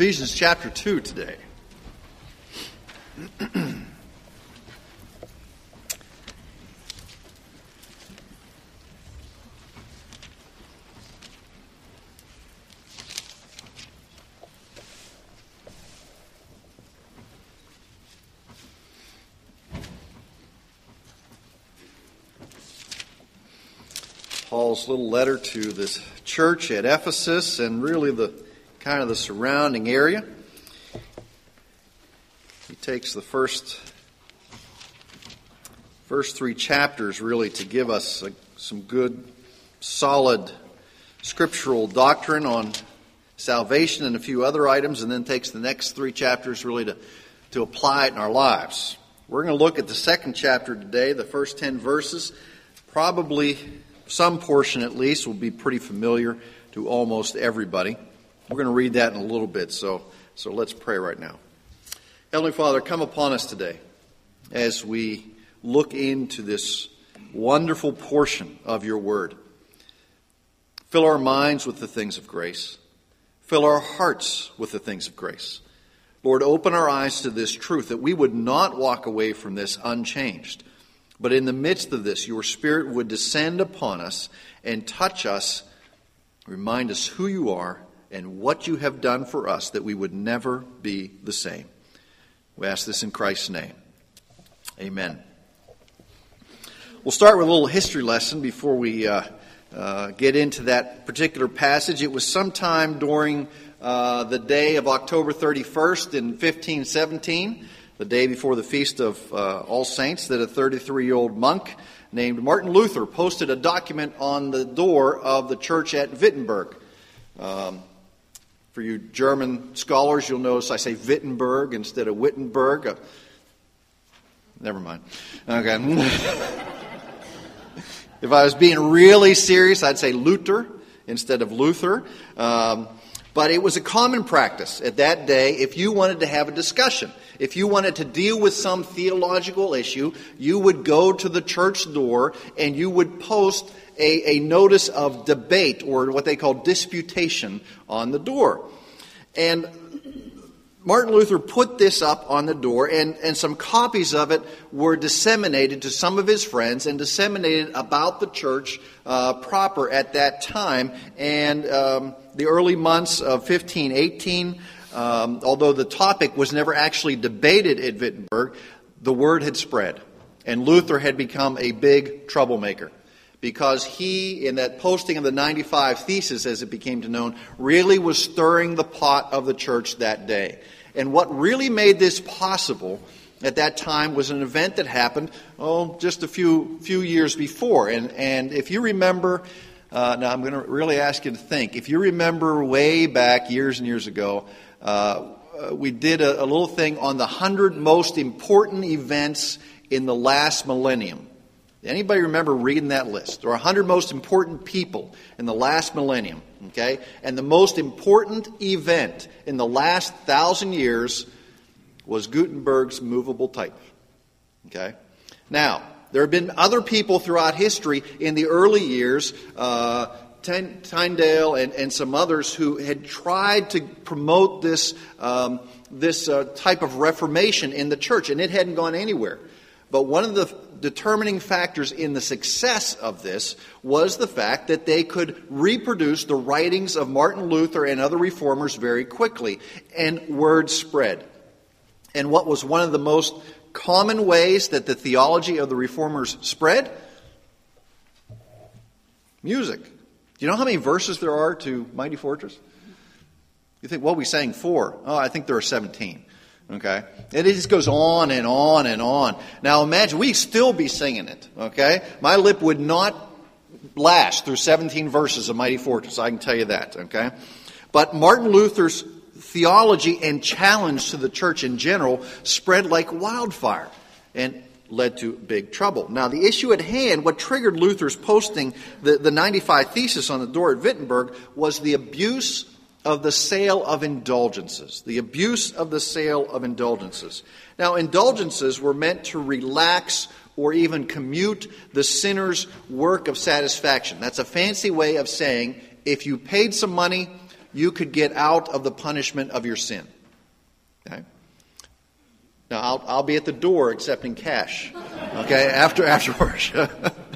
Ephesians chapter 2 today. Paul's little letter to this church at Ephesus and really the kind of the surrounding area. He takes the first first three chapters really to give us a, some good, solid scriptural doctrine on salvation and a few other items, and then takes the next three chapters really to, to apply it in our lives. We're going to look at the second chapter today, the first 10 verses. Probably some portion at least will be pretty familiar to almost everybody. We're going to read that in a little bit, so, so let's pray right now. Heavenly Father, come upon us today as we look into this wonderful portion of your word. Fill our minds with the things of grace. Fill our hearts with the things of grace. Lord, open our eyes to this truth that we would not walk away from this unchanged but in the midst of this, your Spirit would descend upon us and touch us, remind us who you are and what you have done for us, that we would never be the same. We ask this in Christ's name. Amen. We'll start with a little history lesson before we uh, uh, get into that particular passage. It was sometime during uh, the day of October 31st in 1517 the day before the feast of uh, All Saints, that a 33 year old monk named Martin Luther posted a document on the door of the church at Wittenberg. Um, for you German scholars, you'll notice I say Wittenberg instead of Wittenberg. Uh, never mind. Okay. if I was being really serious, I'd say Luther instead of Luther. Um, but it was a common practice at that day if you wanted to have a discussion. If you wanted to deal with some theological issue, you would go to the church door and you would post a, a notice of debate or what they call disputation on the door. And Martin Luther put this up on the door, and, and some copies of it were disseminated to some of his friends and disseminated about the church uh, proper at that time. And um, the early months of 1518, um, although the topic was never actually debated at Wittenberg, the word had spread. And Luther had become a big troublemaker because he, in that posting of the 95 Theses, as it became to known, really was stirring the pot of the church that day. And what really made this possible at that time was an event that happened, oh, just a few, few years before. And, and if you remember, uh, now I'm going to really ask you to think. If you remember way back years and years ago, uh, we did a, a little thing on the 100 most important events in the last millennium. Anybody remember reading that list? There are 100 most important people in the last millennium, okay? And the most important event in the last thousand years was Gutenberg's movable type, okay? Now, there have been other people throughout history in the early years, uh, Tyndale and, and some others, who had tried to promote this, um, this uh, type of reformation in the church, and it hadn't gone anywhere. But one of the determining factors in the success of this was the fact that they could reproduce the writings of Martin Luther and other reformers very quickly, and word spread. And what was one of the most common ways that the theology of the reformers spread? Music. Do you know how many verses there are to Mighty Fortress? You think, well, we sang four. Oh, I think there are 17. Okay? It just goes on and on and on. Now imagine, we still be singing it. Okay? My lip would not last through 17 verses of Mighty Fortress, I can tell you that. Okay? But Martin Luther's theology and challenge to the church in general spread like wildfire and led to big trouble. Now, the issue at hand, what triggered Luther's posting the, the 95 Thesis on the door at Wittenberg, was the abuse of the sale of indulgences. The abuse of the sale of indulgences. Now, indulgences were meant to relax or even commute the sinner's work of satisfaction. That's a fancy way of saying if you paid some money, you could get out of the punishment of your sin. Okay? Now, I'll, I'll be at the door accepting cash, okay, after, after worship.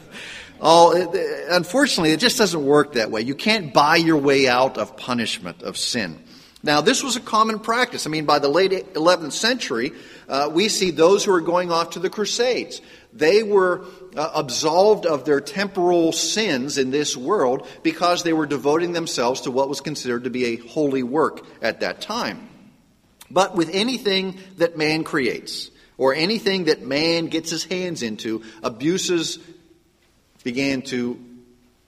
oh, unfortunately, it just doesn't work that way. You can't buy your way out of punishment of sin. Now, this was a common practice. I mean, by the late 11th century, uh, we see those who are going off to the Crusades. They were uh, absolved of their temporal sins in this world because they were devoting themselves to what was considered to be a holy work at that time. But with anything that man creates, or anything that man gets his hands into, abuses began to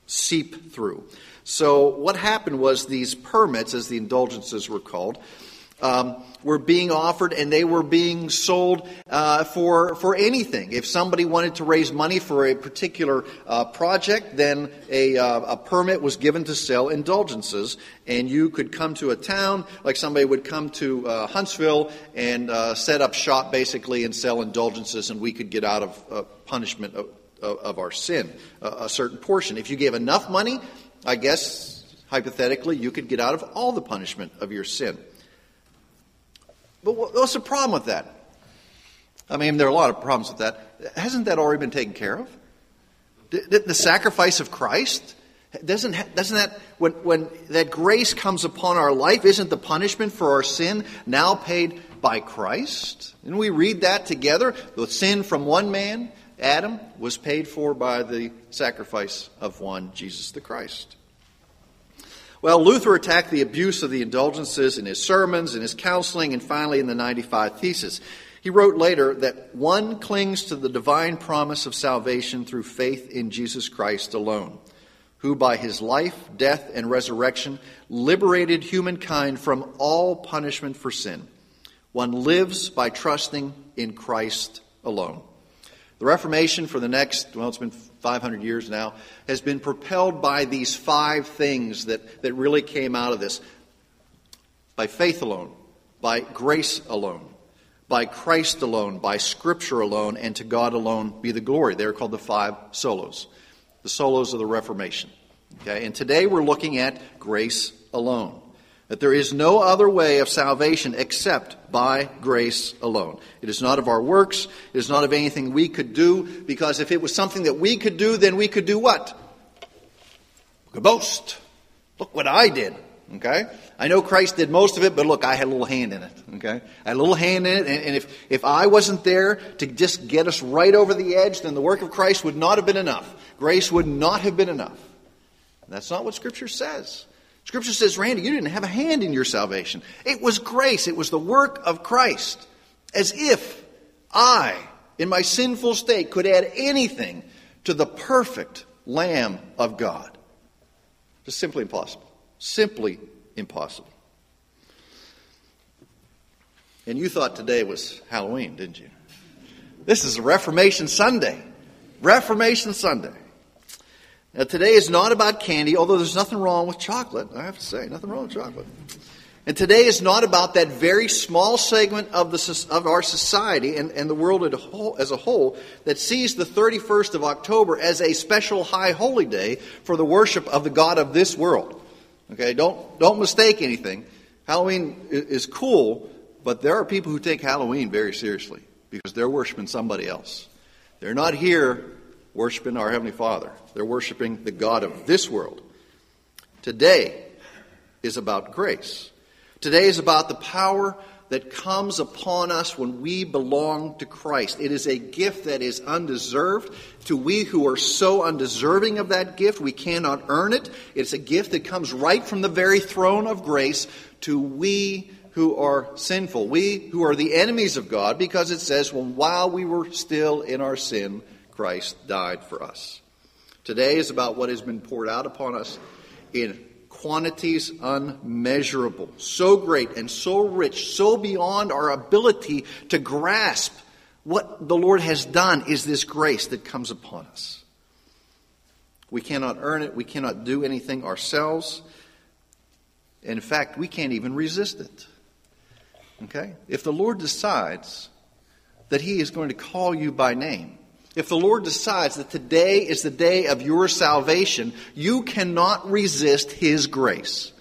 seep through. So, what happened was these permits, as the indulgences were called, um, were being offered and they were being sold uh, for, for anything. If somebody wanted to raise money for a particular uh, project, then a, uh, a permit was given to sell indulgences. And you could come to a town, like somebody would come to uh, Huntsville and uh, set up shop basically and sell indulgences, and we could get out of uh, punishment of, of, our sin, a certain portion. If you gave enough money, I guess hypothetically, you could get out of all the punishment of your sin. But what's the problem with that? I mean, there are a lot of problems with that. Hasn't that already been taken care of? The sacrifice of Christ? Doesn't, doesn't that, when, when that grace comes upon our life, isn't the punishment for our sin now paid by Christ? And we read that together. The sin from one man, Adam, was paid for by the sacrifice of one, Jesus the Christ. Well, Luther attacked the abuse of the indulgences in his sermons, in his counseling, and finally in the 95 Thesis. He wrote later that one clings to the divine promise of salvation through faith in Jesus Christ alone, who by his life, death, and resurrection liberated humankind from all punishment for sin. One lives by trusting in Christ alone. The Reformation for the next, well, it's been 500 years now, has been propelled by these five things that, that really came out of this by faith alone, by grace alone, by Christ alone, by Scripture alone, and to God alone be the glory. They're called the five solas, the solas of the Reformation. Okay? And today we're looking at grace alone that there is no other way of salvation except by grace alone. It is not of our works, it is not of anything we could do, because if it was something that we could do, then we could do what? We could boast. Look what I did. Okay? I know Christ did most of it, but look, I had a little hand in it. Okay? I had a little hand in it, and, and if, if I wasn't there to just get us right over the edge, then the work of Christ would not have been enough. Grace would not have been enough. That's not what Scripture says. Scripture says, Randy, you didn't have a hand in your salvation. It was grace, it was the work of Christ. As if I, in my sinful state, could add anything to the perfect Lamb of God. Just simply impossible. Simply impossible. And you thought today was Halloween, didn't you? This is Reformation Sunday. Reformation Sunday. Now, today is not about candy, although there's nothing wrong with chocolate, I have to say, nothing wrong with chocolate. And today is not about that very small segment of, the, of our society and, and the world as a, whole, that sees the 31st of October as a special high holy day for the worship of the God of this world. Okay, don't, don't mistake anything. Halloween is cool, but there are people who take Halloween very seriously because they're worshiping somebody else. They're not here worshiping our Heavenly Father. They're worshiping the God of this world. Today is about grace. Today is about the power that comes upon us when we belong to Christ. It is a gift that is undeserved. To we who are so undeserving of that gift, we cannot earn it. It's a gift that comes right from the very throne of grace to we who are sinful, we who are the enemies of God, because it says, well, while we were still in our sin, Christ died for us. Today is about what has been poured out upon us in quantities unmeasurable, so great and so rich, so beyond our ability to grasp what the Lord has done is this grace that comes upon us. We cannot earn it, we cannot do anything ourselves. In fact, we can't even resist it. Okay? If the Lord decides that He is going to call you by name, if the Lord decides that today is the day of your salvation, you cannot resist His grace.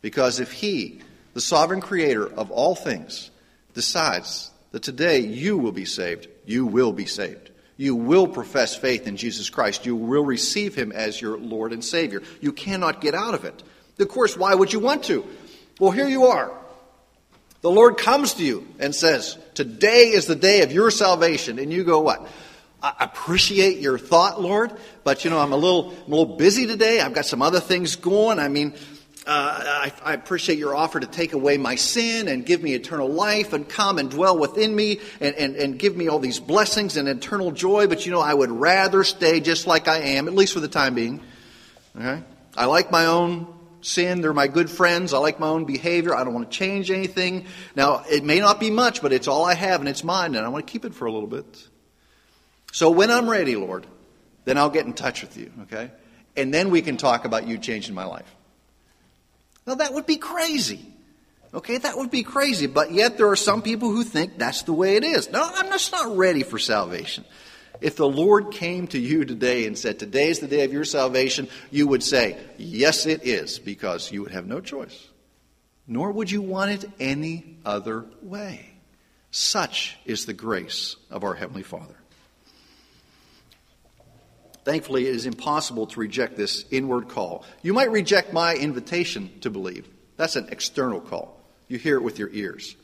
Because if He, the sovereign creator of all things, decides that today you will be saved, you will be saved. You will profess faith in Jesus Christ. You will receive Him as your Lord and Savior. You cannot get out of it. Of course, why would you want to? Well, here you are. The Lord comes to you and says, Today is the day of your salvation. And you go, What? I appreciate your thought, Lord, but you know, I'm a little, I'm a little busy today. I've got some other things going. I mean, uh, I, I, appreciate your offer to take away my sin and give me eternal life and come and dwell within me and, and, and give me all these blessings and eternal joy. But you know, I would rather stay just like I am, at least for the time being. Okay? I like my own sin. They're my good friends. I like my own behavior. I don't want to change anything. Now, it may not be much, but it's all I have and it's mine, and I want to keep it for a little bit. So when I'm ready, Lord, then I'll get in touch with you, okay? And then we can talk about you changing my life. Now, that would be crazy. Okay, that would be crazy. But yet, there are some people who think that's the way it is. No, I'm just not ready for salvation. If the Lord came to you today and said, Today is the day of your salvation, you would say, Yes, it is, because you would have no choice. Nor would you want it any other way. Such is the grace of our Heavenly Father. Thankfully, it is impossible to reject this inward call. You might reject my invitation to believe. That's an external call. You hear it with your ears.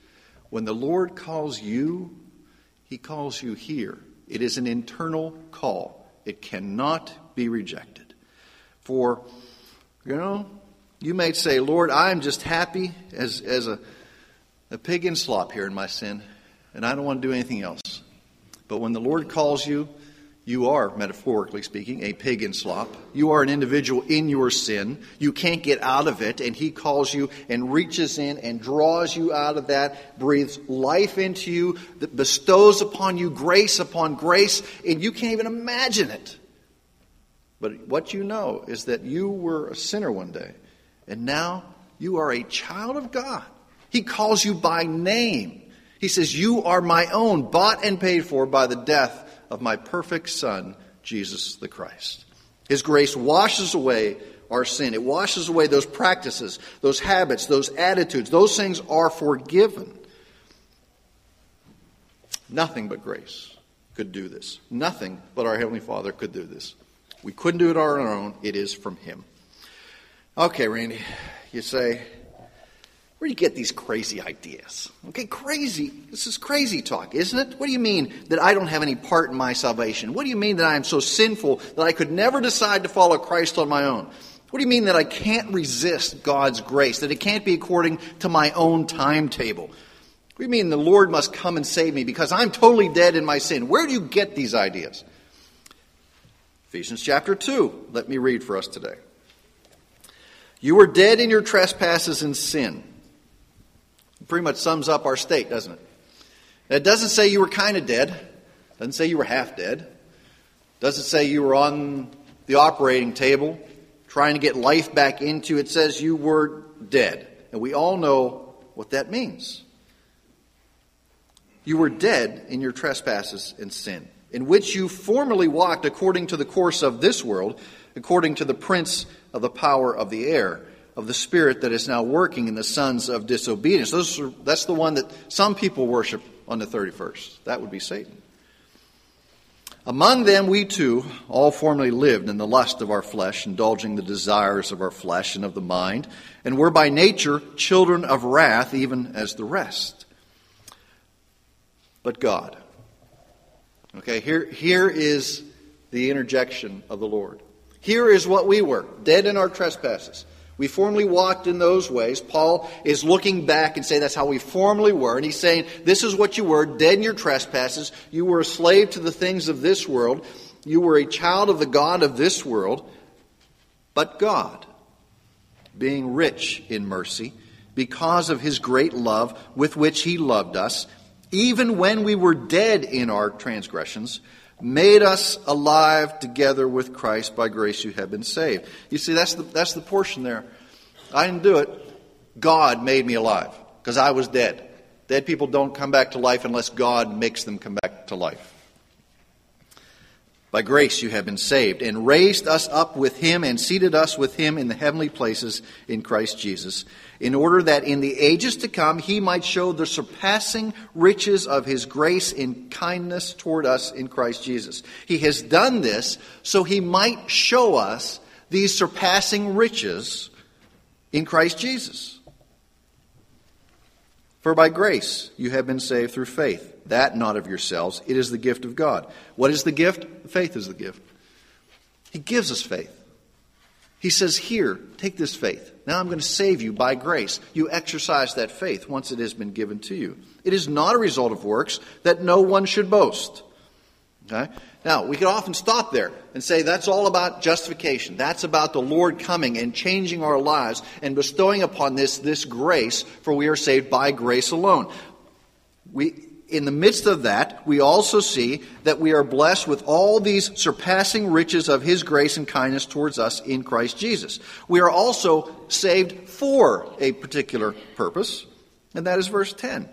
When the Lord calls you, He calls you here. It is an internal call. It cannot be rejected. For, you know, you may say, Lord, I'm just happy as, as a, a pig in slop here in my sin, and I don't want to do anything else. But when the Lord calls you, you are, metaphorically speaking, a pig in slop. You are an individual in your sin. You can't get out of it, and He calls you and reaches in and draws you out of that, breathes life into you, that bestows upon you grace upon grace, and you can't even imagine it. But what you know is that you were a sinner one day, and now you are a child of God. He calls you by name. He says, You are my own, bought and paid for by the death of my perfect Son, Jesus the Christ. His grace washes away our sin. It washes away those practices, those habits, those attitudes. Those things are forgiven. Nothing but grace could do this. Nothing but our Heavenly Father could do this. We couldn't do it on our own. It is from Him. Okay, Randy, you say, where do you get these crazy ideas? Okay, crazy. This is crazy talk, isn't it? What do you mean that I don't have any part in my salvation? What do you mean that I am so sinful that I could never decide to follow Christ on my own? What do you mean that I can't resist God's grace, that it can't be according to my own timetable? What do you mean the Lord must come and save me because I'm totally dead in my sin? Where do you get these ideas? Ephesians chapter 2. Let me read for us today. You were dead in your trespasses and sin pretty much sums up our state, doesn't it? It doesn't say you were kind of dead. Doesn't say you were half dead. Doesn't say you were on the operating table trying to get life back into. It says you were dead. And we all know what that means. You were dead in your trespasses and sin, in which you formerly walked according to the course of this world, according to the prince of the power of the air of the Spirit that is now working in the sons of disobedience. Are, that's the one that some people worship on the 31st. That would be Satan. Among them, we too all formerly lived in the lust of our flesh, indulging the desires of our flesh and of the mind, and were by nature children of wrath, even as the rest. But God. Okay, here, here is the interjection of the Lord. Here is what we were dead in our trespasses we formerly walked in those ways. Paul is looking back and saying that's how we formerly were. And he's saying, This is what you were, dead in your trespasses. You were a slave to the things of this world. You were a child of the God of this world. But God, being rich in mercy, because of his great love with which he loved us, even when we were dead in our transgressions, made us alive together with Christ. By grace you have been saved. You see, that's the, that's the portion there. I didn't do it. God made me alive because I was dead. Dead people don't come back to life unless God makes them come back to life. By grace you have been saved, and raised us up with him, and seated us with him in the heavenly places in Christ Jesus, in order that in the ages to come he might show the surpassing riches of his grace in kindness toward us in Christ Jesus. He has done this so he might show us these surpassing riches in Christ Jesus. For by grace you have been saved through faith that not of yourselves. It is the gift of God. What is the gift? Faith is the gift. He gives us faith. He says, Here, take this faith. Now I'm going to save you by grace. You exercise that faith once it has been given to you. It is not a result of works that no one should boast. Okay? Now, we could often stop there and say that's all about justification. That's about the Lord coming and changing our lives and bestowing upon this this grace, for we are saved by grace alone. We, in the midst of that, we also see that we are blessed with all these surpassing riches of His grace and kindness towards us in Christ Jesus. We are also saved for a particular purpose, and that is verse 10.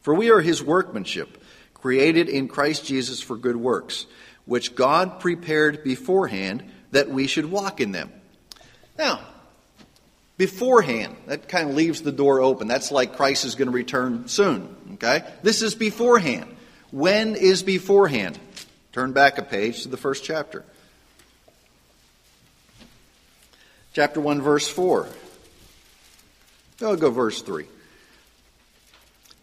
For we are His workmanship, created in Christ Jesus for good works, which God prepared beforehand that we should walk in them. Now, beforehand. That kind of leaves the door open. That's like Christ is going to return soon. Okay? This is beforehand. When is beforehand? Turn back a page to the first chapter. Chapter 1, verse 4. I'll go verse 3.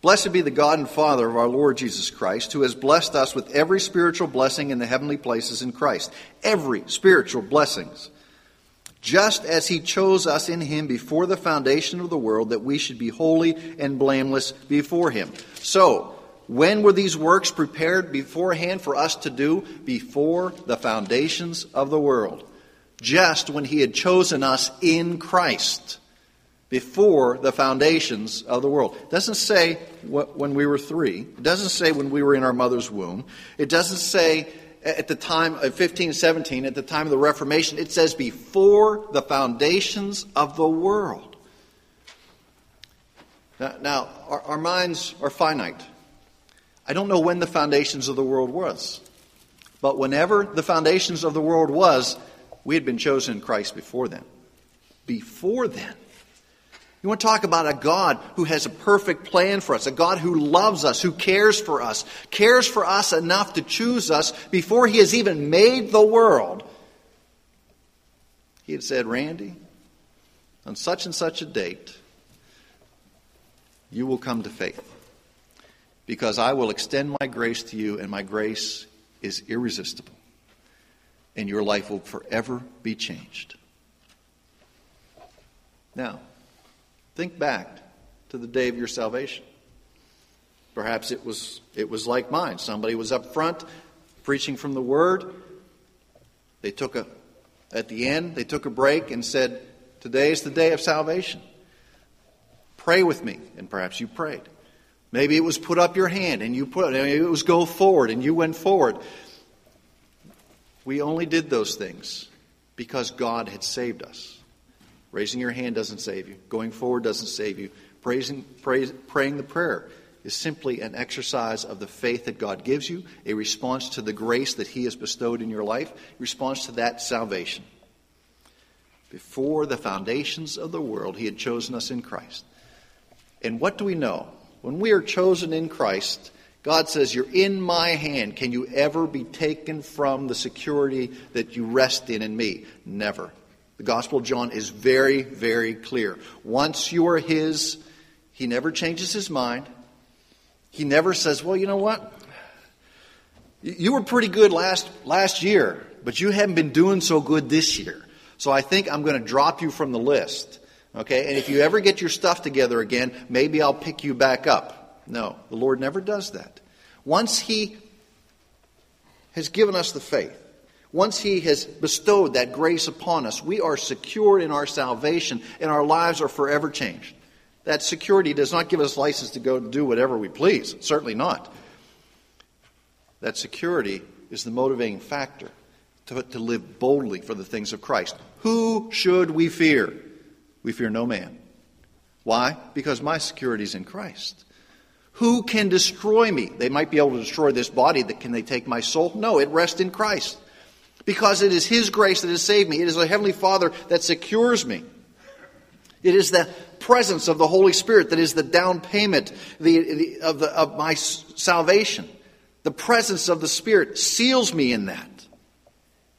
Blessed be the God and Father of our Lord Jesus Christ, who has blessed us with every spiritual blessing in the heavenly places in Christ. Every spiritual blessings just as he chose us in him before the foundation of the world, that we should be holy and blameless before him. So, when were these works prepared beforehand for us to do? Before the foundations of the world. Just when he had chosen us in Christ. Before the foundations of the world. It doesn't say when we were three. It doesn't say when we were in our mother's womb. It doesn't say at the time uh, of 1517, at the time of the Reformation, it says before the foundations of the world. Now, now our, our, minds are finite. I don't know when the foundations of the world was, but whenever the foundations of the world was, we had been chosen in Christ before then. Before then. You want to talk about a God who has a perfect plan for us, a God who loves us, who cares for us, cares for us enough to choose us before he has even made the world. He had said, Randy, on such and such a date, you will come to faith because I will extend my grace to you, and my grace is irresistible, and your life will forever be changed. Now, Think back to the day of your salvation. Perhaps it was, it was like mine. Somebody was up front preaching from the Word. They took a, at the end, they took a break and said, Today is the day of salvation. Pray with me. And perhaps you prayed. Maybe it was put up your hand and you put, maybe it was go forward and you went forward. We only did those things because God had saved us. Raising your hand doesn't save you. Going forward doesn't save you. Praising, praise, praying the prayer is simply an exercise of the faith that God gives you, a response to the grace that He has bestowed in your life, response to that salvation. Before the foundations of the world, He had chosen us in Christ. And what do we know? When we are chosen in Christ, God says, You're in my hand. Can you ever be taken from the security that you rest in in me? Never. The Gospel of John is very, very clear. Once you are His, He never changes His mind. He never says, well, you know what? You were pretty good last, last year, but you haven't been doing so good this year. So I think I'm going to drop you from the list. Okay? And if you ever get your stuff together again, maybe I'll pick you back up. No, the Lord never does that. Once He has given us the faith, once He has bestowed that grace upon us, we are secure in our salvation and our lives are forever changed. That security does not give us license to go do whatever we please. Certainly not. That security is the motivating factor to, to live boldly for the things of Christ. Who should we fear? We fear no man. Why? Because my security is in Christ. Who can destroy me? They might be able to destroy this body. That can they take my soul? No, it rests in Christ. Because it is His grace that has saved me. It is the Heavenly Father that secures me. It is the presence of the Holy Spirit that is the down payment the, the, of, the, of my salvation. The presence of the Spirit seals me in that.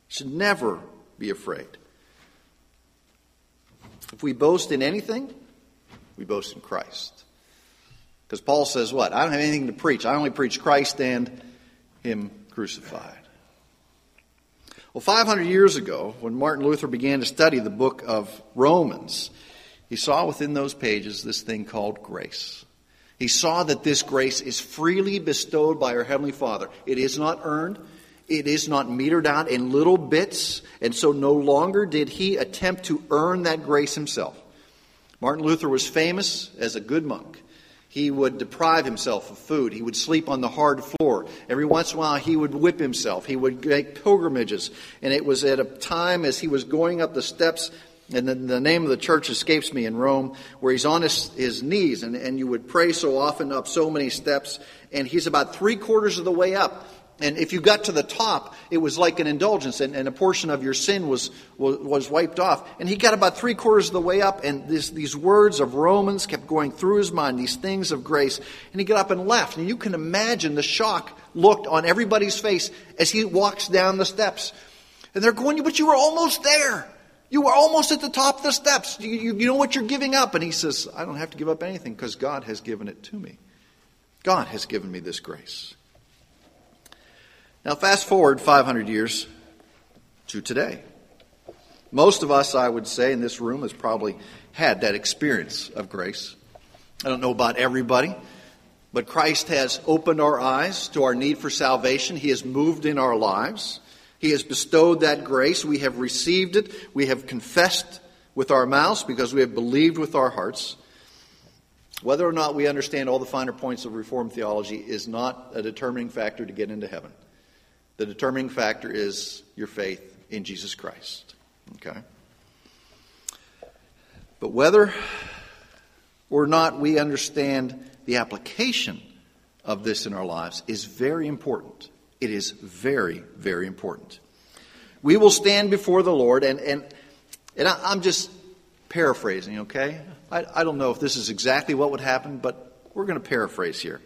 Should never be afraid. If we boast in anything, we boast in Christ. Because Paul says, What? I don't have anything to preach. I only preach Christ and Him crucified. Well, 500 years ago, when Martin Luther began to study the book of Romans, he saw within those pages this thing called grace. He saw that this grace is freely bestowed by our Heavenly Father. It is not earned, it is not metered out in little bits, and so no longer did he attempt to earn that grace himself. Martin Luther was famous as a good monk. He would deprive himself of food. He would sleep on the hard floor. Every once in a while, he would whip himself. He would make pilgrimages. And it was at a time as he was going up the steps, and the, the name of the church escapes me in Rome, where he's on his, his knees, and, and you would pray so often up so many steps, and he's about three quarters of the way up and if you got to the top, it was like an indulgence, and, and a portion of your sin was, was, was, wiped off. And he got about three quarters of the way up, and this, these words of Romans kept going through his mind, these things of grace. And he got up and left. And you can imagine the shock looked on everybody's face as he walks down the steps. And they're going, But you were almost there. You were almost at the top of the steps. You, you, you know what you're giving up. And he says, I don't have to give up anything because God has given it to me. God has given me this grace. Now, fast forward 500 years to today. Most of us, I would say, in this room has probably had that experience of grace. I don't know about everybody, but Christ has opened our eyes to our need for salvation. He has moved in our lives. He has bestowed that grace. We have received it. We have confessed with our mouths because we have believed with our hearts. Whether or not we understand all the finer points of Reformed theology is not a determining factor to get into heaven. The determining factor is your faith in Jesus Christ. Okay? But whether or not we understand the application of this in our lives is very important. It is very, very important. We will stand before the Lord, and, and, and I, am just paraphrasing, okay? I, I don't know if this is exactly what would happen, but we're going to paraphrase here.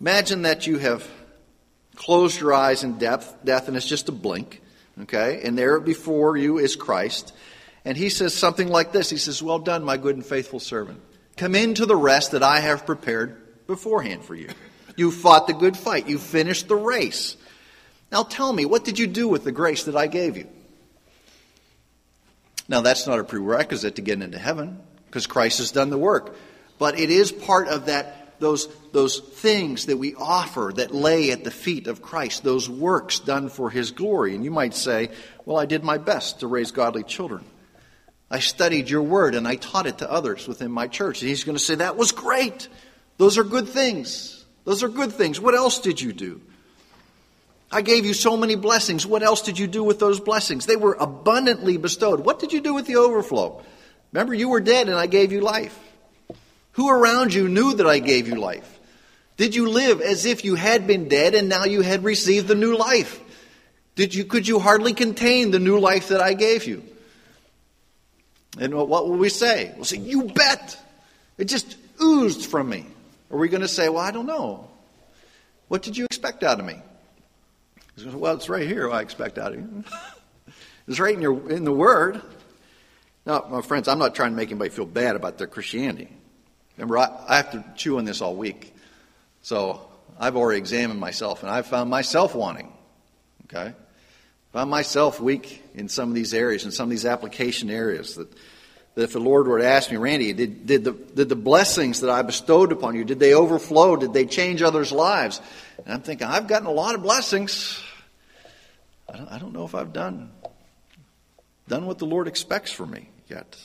Imagine that you have closed your eyes in death, death, and it's just a blink. Okay? And there before you is Christ. And he says something like this He says, Well done, my good and faithful servant. Come into the rest that I have prepared beforehand for you. You fought the good fight, you finished the race. Now tell me, what did you do with the grace that I gave you? Now, that's not a prerequisite to get into heaven because Christ has done the work. But it is part of that those, those things that we offer that lay at the feet of Christ, those works done for His glory. And you might say, Well, I did my best to raise godly children. I studied your word and I taught it to others within my church. And He's going to say, That was great. Those are good things. Those are good things. What else did you do? I gave you so many blessings. What else did you do with those blessings? They were abundantly bestowed. What did you do with the overflow? Remember, you were dead and I gave you life. Who around you knew that I gave you life? Did you live as if you had been dead and now you had received the new life? Did you, could you hardly contain the new life that I gave you? And what will we say? We'll say, You bet! It just oozed from me. Are we going to say, Well, I don't know. What did you expect out of me? Well, it's right here I expect out of you. it's right in, your, in the Word. Now, my friends, I'm not trying to make anybody feel bad about their Christianity. Remember, I, I have to chew on this all week. So I've already examined myself, and I've found myself wanting. Okay? Found myself weak in some of these areas, in some of these application areas. That, that if the Lord were to ask me, Randy, did, did, the, did the blessings that I bestowed upon you, did they overflow? Did they change others' lives? And I'm thinking, I've gotten a lot of blessings. I don't, I don't know if I've done, done what the Lord expects from me yet.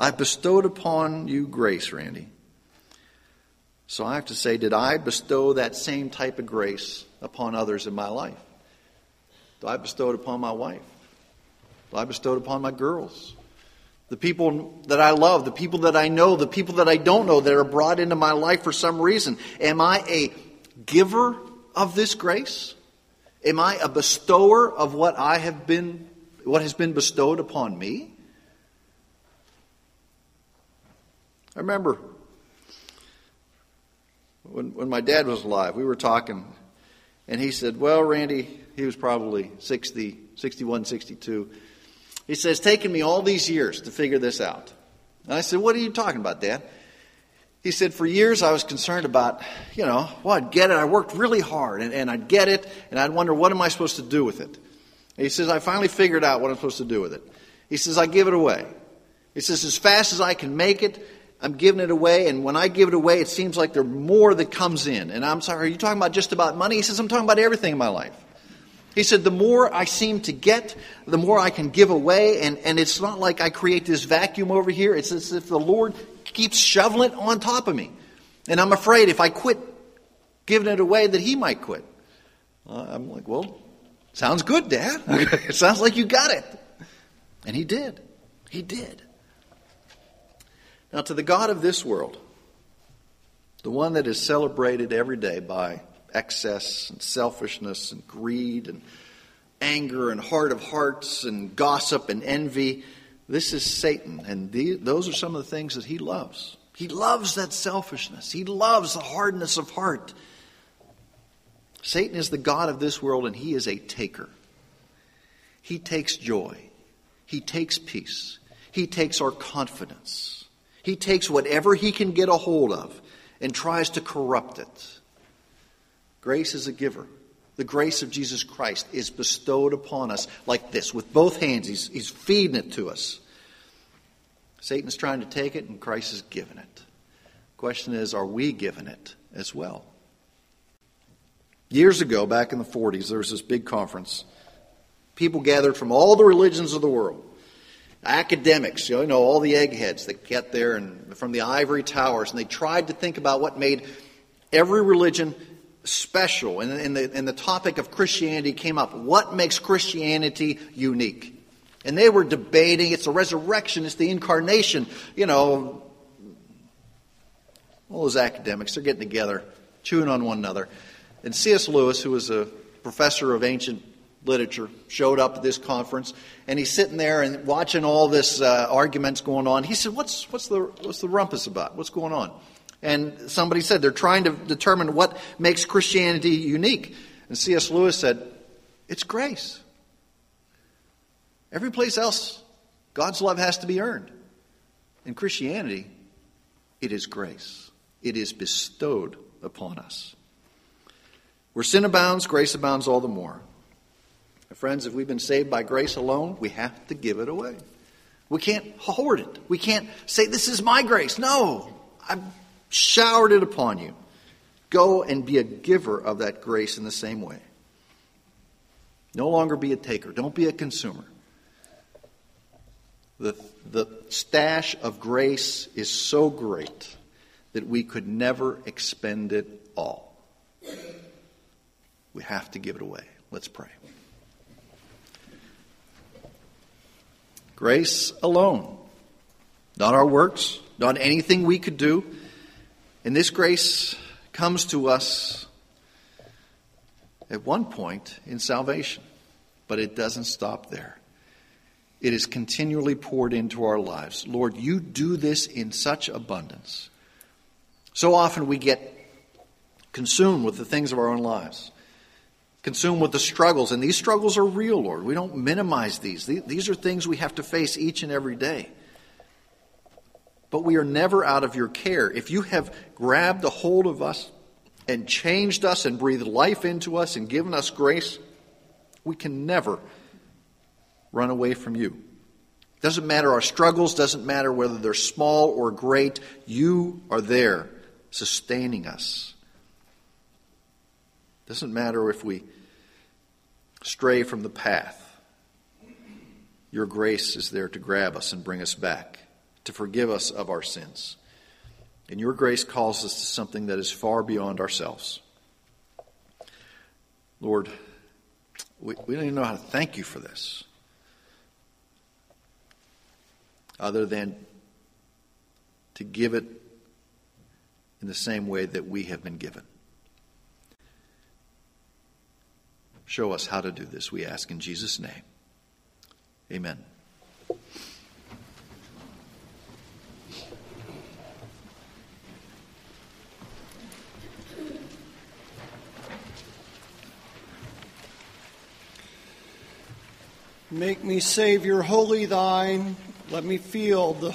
I bestowed upon you grace, Randy. So I have to say, did I bestow that same type of grace upon others in my life? Do I bestow it upon my wife? Do I bestow it upon my girls? the people that I love, the people that I know, the people that I don't know that are brought into my life for some reason. Am I a giver of this grace? Am I a bestower of what I have been what has been bestowed upon me? I remember when, when my dad was alive, we were talking, and he said, Well, Randy, he was probably 60, 61, 62. He says, It's taken me all these years to figure this out. And I said, What are you talking about, Dad? He said, For years I was concerned about, you know, well, I'd get it. I worked really hard, and, and I'd get it, and I'd wonder, what am I supposed to do with it? And he says, I finally figured out what I'm supposed to do with it. He says, I give it away. He says, as fast as I can make it, I'm giving it away, and when I give it away, it seems like there's more that comes in. And I'm sorry, are you talking about just about money? He says, I'm talking about everything in my life. He said, The more I seem to get, the more I can give away. And, and it's not like I create this vacuum over here. It's as if the Lord keeps shoveling on top of me. And I'm afraid if I quit giving it away, that He might quit. Uh, I'm like, Well, sounds good, Dad. it sounds like you got it. And He did. He did. Now, to the God of this world, the one that is celebrated every day by excess and selfishness and greed and anger and heart of hearts and gossip and envy. This is Satan, and the, those are some of the things that he loves. He loves that selfishness, he loves the hardness of heart. Satan is the God of this world, and he is a taker. He takes joy, he takes peace, he takes our confidence, he takes whatever he can get a hold of and tries to corrupt it. Grace is a giver. The grace of Jesus Christ is bestowed upon us like this, with both hands. He's, he's feeding it to us. Satan's trying to take it, and Christ is giving it. The question is, are we giving it as well? Years ago, back in the 40s, there was this big conference. People gathered from all the religions of the world. Academics, you know, all the eggheads that get there and from the ivory towers, and they tried to think about what made every religion special, and, and, the, and the topic of Christianity came up. What makes Christianity unique? And they were debating it's the resurrection, it's the incarnation. You know, all those academics, they're getting together, chewing on one another. And C.S. Lewis, who was a professor of ancient literature, showed up at this conference, and he's sitting there and watching all this uh, arguments going on. He said, "What's what's the what's the rumpus about? What's going on?" And somebody said they're trying to determine what makes Christianity unique. And C.S. Lewis said, it's grace. Every place else, God's love has to be earned. In Christianity, it is grace, it is bestowed upon us. Where sin abounds, grace abounds all the more. Friends, if we've been saved by grace alone, we have to give it away. We can't hoard it. We can't say, This is my grace. No, I've showered it upon you. Go and be a giver of that grace in the same way. No longer be a taker. Don't be a consumer. The, the stash of grace is so great that we could never expend it all. We have to give it away. Let's pray. Grace alone, not our works, not anything we could do and this grace comes to us at one point in salvation, but it doesn't stop there. It is continually poured into our lives. Lord, you do this in such abundance. So often we get consumed with the things of our own lives, consumed with the struggles, and these struggles are real, Lord. We don't minimize these. These are things we have to face each and every day but we are never out of your care. If you have grabbed a hold of us and changed us and breathed life into us and given us grace, we can never run away from you. Doesn't matter our struggles, doesn't matter whether they're small or great, you are there sustaining us. It doesn't matter if we stray from the path. Your grace is there to grab us and bring us back to forgive us of our sins. And your grace calls us to something that is far beyond ourselves. Lord, we, we don't even know how to thank you for this. other than to give it in the same way that we have been given. Show us how to do this, we ask in Jesus' name. Amen. Make me, Savior, wholly thine. Let me feel the